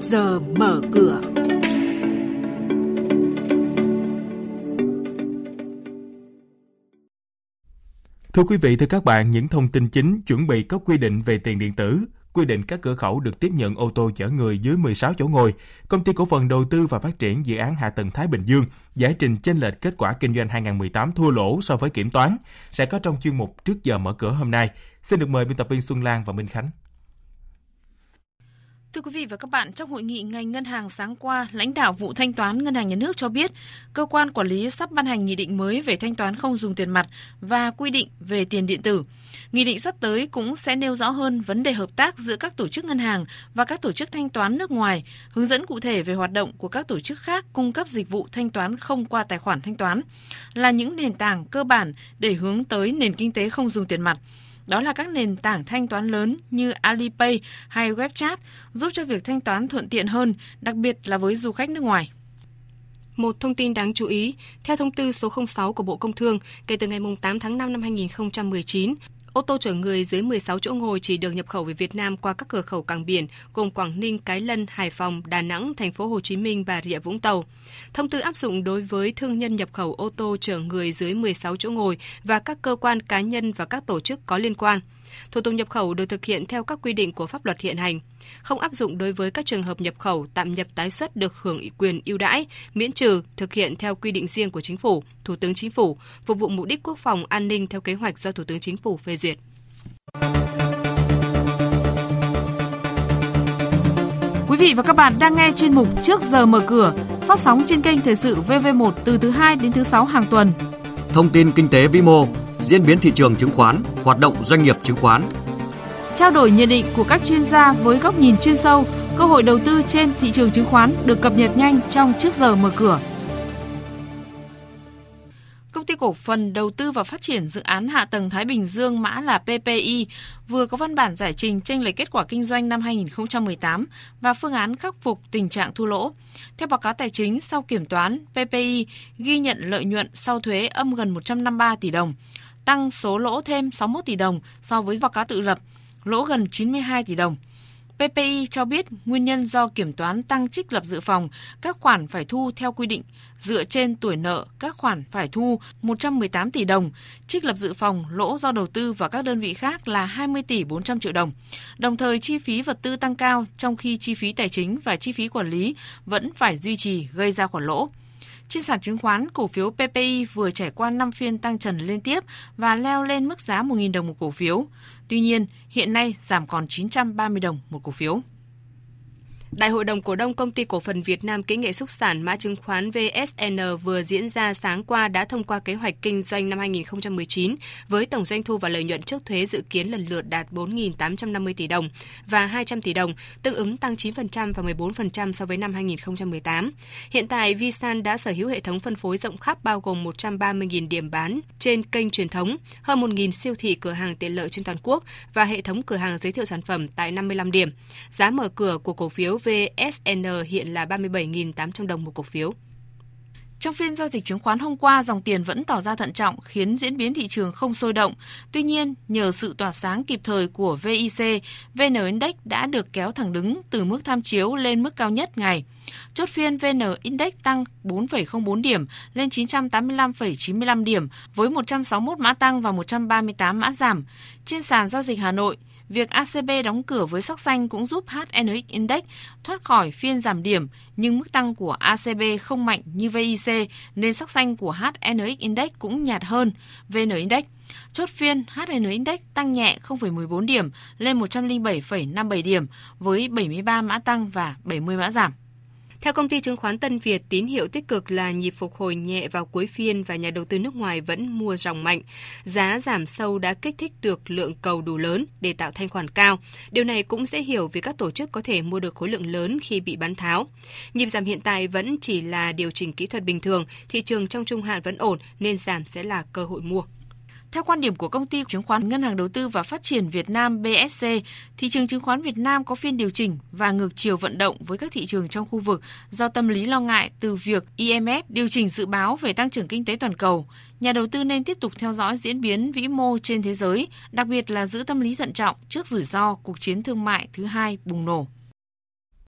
giờ mở cửa. Thưa quý vị, thưa các bạn, những thông tin chính chuẩn bị các quy định về tiền điện tử, quy định các cửa khẩu được tiếp nhận ô tô chở người dưới 16 chỗ ngồi, công ty cổ phần đầu tư và phát triển dự án hạ tầng Thái Bình Dương giải trình chênh lệch kết quả kinh doanh 2018 thua lỗ so với kiểm toán sẽ có trong chuyên mục trước giờ mở cửa hôm nay. Xin được mời biên tập viên Xuân Lan và Minh Khánh. Thưa quý vị và các bạn, trong hội nghị ngành ngân hàng sáng qua, lãnh đạo vụ thanh toán ngân hàng nhà nước cho biết, cơ quan quản lý sắp ban hành nghị định mới về thanh toán không dùng tiền mặt và quy định về tiền điện tử. Nghị định sắp tới cũng sẽ nêu rõ hơn vấn đề hợp tác giữa các tổ chức ngân hàng và các tổ chức thanh toán nước ngoài, hướng dẫn cụ thể về hoạt động của các tổ chức khác cung cấp dịch vụ thanh toán không qua tài khoản thanh toán, là những nền tảng cơ bản để hướng tới nền kinh tế không dùng tiền mặt. Đó là các nền tảng thanh toán lớn như Alipay hay WeChat giúp cho việc thanh toán thuận tiện hơn, đặc biệt là với du khách nước ngoài. Một thông tin đáng chú ý, theo thông tư số 06 của Bộ Công Thương, kể từ ngày 8 tháng 5 năm 2019, Ô tô chở người dưới 16 chỗ ngồi chỉ được nhập khẩu về Việt Nam qua các cửa khẩu cảng biển gồm Quảng Ninh, Cái Lân, Hải Phòng, Đà Nẵng, Thành phố Hồ Chí Minh và Rịa Vũng Tàu. Thông tư áp dụng đối với thương nhân nhập khẩu ô tô chở người dưới 16 chỗ ngồi và các cơ quan cá nhân và các tổ chức có liên quan. Thủ tục nhập khẩu được thực hiện theo các quy định của pháp luật hiện hành, không áp dụng đối với các trường hợp nhập khẩu tạm nhập tái xuất được hưởng quyền ưu đãi, miễn trừ thực hiện theo quy định riêng của chính phủ, Thủ tướng Chính phủ, phục vụ mục đích quốc phòng an ninh theo kế hoạch do Thủ tướng Chính phủ phê duyệt. Quý vị và các bạn đang nghe chuyên mục Trước giờ mở cửa, phát sóng trên kênh Thời sự VV1 từ thứ 2 đến thứ 6 hàng tuần. Thông tin kinh tế vĩ mô, diễn biến thị trường chứng khoán, hoạt động doanh nghiệp chứng khoán. Trao đổi nhận định của các chuyên gia với góc nhìn chuyên sâu, cơ hội đầu tư trên thị trường chứng khoán được cập nhật nhanh trong trước giờ mở cửa. Công ty cổ phần đầu tư và phát triển dự án hạ tầng Thái Bình Dương mã là PPI vừa có văn bản giải trình tranh lệch kết quả kinh doanh năm 2018 và phương án khắc phục tình trạng thua lỗ. Theo báo cáo tài chính sau kiểm toán, PPI ghi nhận lợi nhuận sau thuế âm gần 153 tỷ đồng, tăng số lỗ thêm 61 tỷ đồng so với báo cáo tự lập, lỗ gần 92 tỷ đồng. PPI cho biết nguyên nhân do kiểm toán tăng trích lập dự phòng, các khoản phải thu theo quy định dựa trên tuổi nợ, các khoản phải thu 118 tỷ đồng, trích lập dự phòng lỗ do đầu tư và các đơn vị khác là 20 tỷ 400 triệu đồng. Đồng thời chi phí vật tư tăng cao trong khi chi phí tài chính và chi phí quản lý vẫn phải duy trì gây ra khoản lỗ. Trên sàn chứng khoán, cổ phiếu PPI vừa trải qua 5 phiên tăng trần liên tiếp và leo lên mức giá 1.000 đồng một cổ phiếu. Tuy nhiên, hiện nay giảm còn 930 đồng một cổ phiếu. Đại hội đồng cổ đông công ty cổ phần Việt Nam Kỹ nghệ xúc sản mã chứng khoán VSN vừa diễn ra sáng qua đã thông qua kế hoạch kinh doanh năm 2019 với tổng doanh thu và lợi nhuận trước thuế dự kiến lần lượt đạt 4.850 tỷ đồng và 200 tỷ đồng, tương ứng tăng 9% và 14% so với năm 2018. Hiện tại, Visan đã sở hữu hệ thống phân phối rộng khắp bao gồm 130.000 điểm bán trên kênh truyền thống, hơn 1.000 siêu thị cửa hàng tiện lợi trên toàn quốc và hệ thống cửa hàng giới thiệu sản phẩm tại 55 điểm. Giá mở cửa của cổ phiếu VSN hiện là 37.800 đồng một cổ phiếu. Trong phiên giao dịch chứng khoán hôm qua, dòng tiền vẫn tỏ ra thận trọng khiến diễn biến thị trường không sôi động. Tuy nhiên, nhờ sự tỏa sáng kịp thời của VIC, VN Index đã được kéo thẳng đứng từ mức tham chiếu lên mức cao nhất ngày. Chốt phiên VN Index tăng 4,04 điểm lên 985,95 điểm với 161 mã tăng và 138 mã giảm. Trên sàn giao dịch Hà Nội, Việc ACB đóng cửa với sắc xanh cũng giúp HNX Index thoát khỏi phiên giảm điểm, nhưng mức tăng của ACB không mạnh như VIC nên sắc xanh của HNX Index cũng nhạt hơn VN Index. Chốt phiên HN Index tăng nhẹ 0,14 điểm lên 107,57 điểm với 73 mã tăng và 70 mã giảm. Theo công ty chứng khoán Tân Việt, tín hiệu tích cực là nhịp phục hồi nhẹ vào cuối phiên và nhà đầu tư nước ngoài vẫn mua ròng mạnh. Giá giảm sâu đã kích thích được lượng cầu đủ lớn để tạo thanh khoản cao. Điều này cũng dễ hiểu vì các tổ chức có thể mua được khối lượng lớn khi bị bán tháo. Nhịp giảm hiện tại vẫn chỉ là điều chỉnh kỹ thuật bình thường, thị trường trong trung hạn vẫn ổn nên giảm sẽ là cơ hội mua. Theo quan điểm của công ty chứng khoán Ngân hàng Đầu tư và Phát triển Việt Nam BSC, thị trường chứng khoán Việt Nam có phiên điều chỉnh và ngược chiều vận động với các thị trường trong khu vực do tâm lý lo ngại từ việc IMF điều chỉnh dự báo về tăng trưởng kinh tế toàn cầu. Nhà đầu tư nên tiếp tục theo dõi diễn biến vĩ mô trên thế giới, đặc biệt là giữ tâm lý thận trọng trước rủi ro cuộc chiến thương mại thứ hai bùng nổ.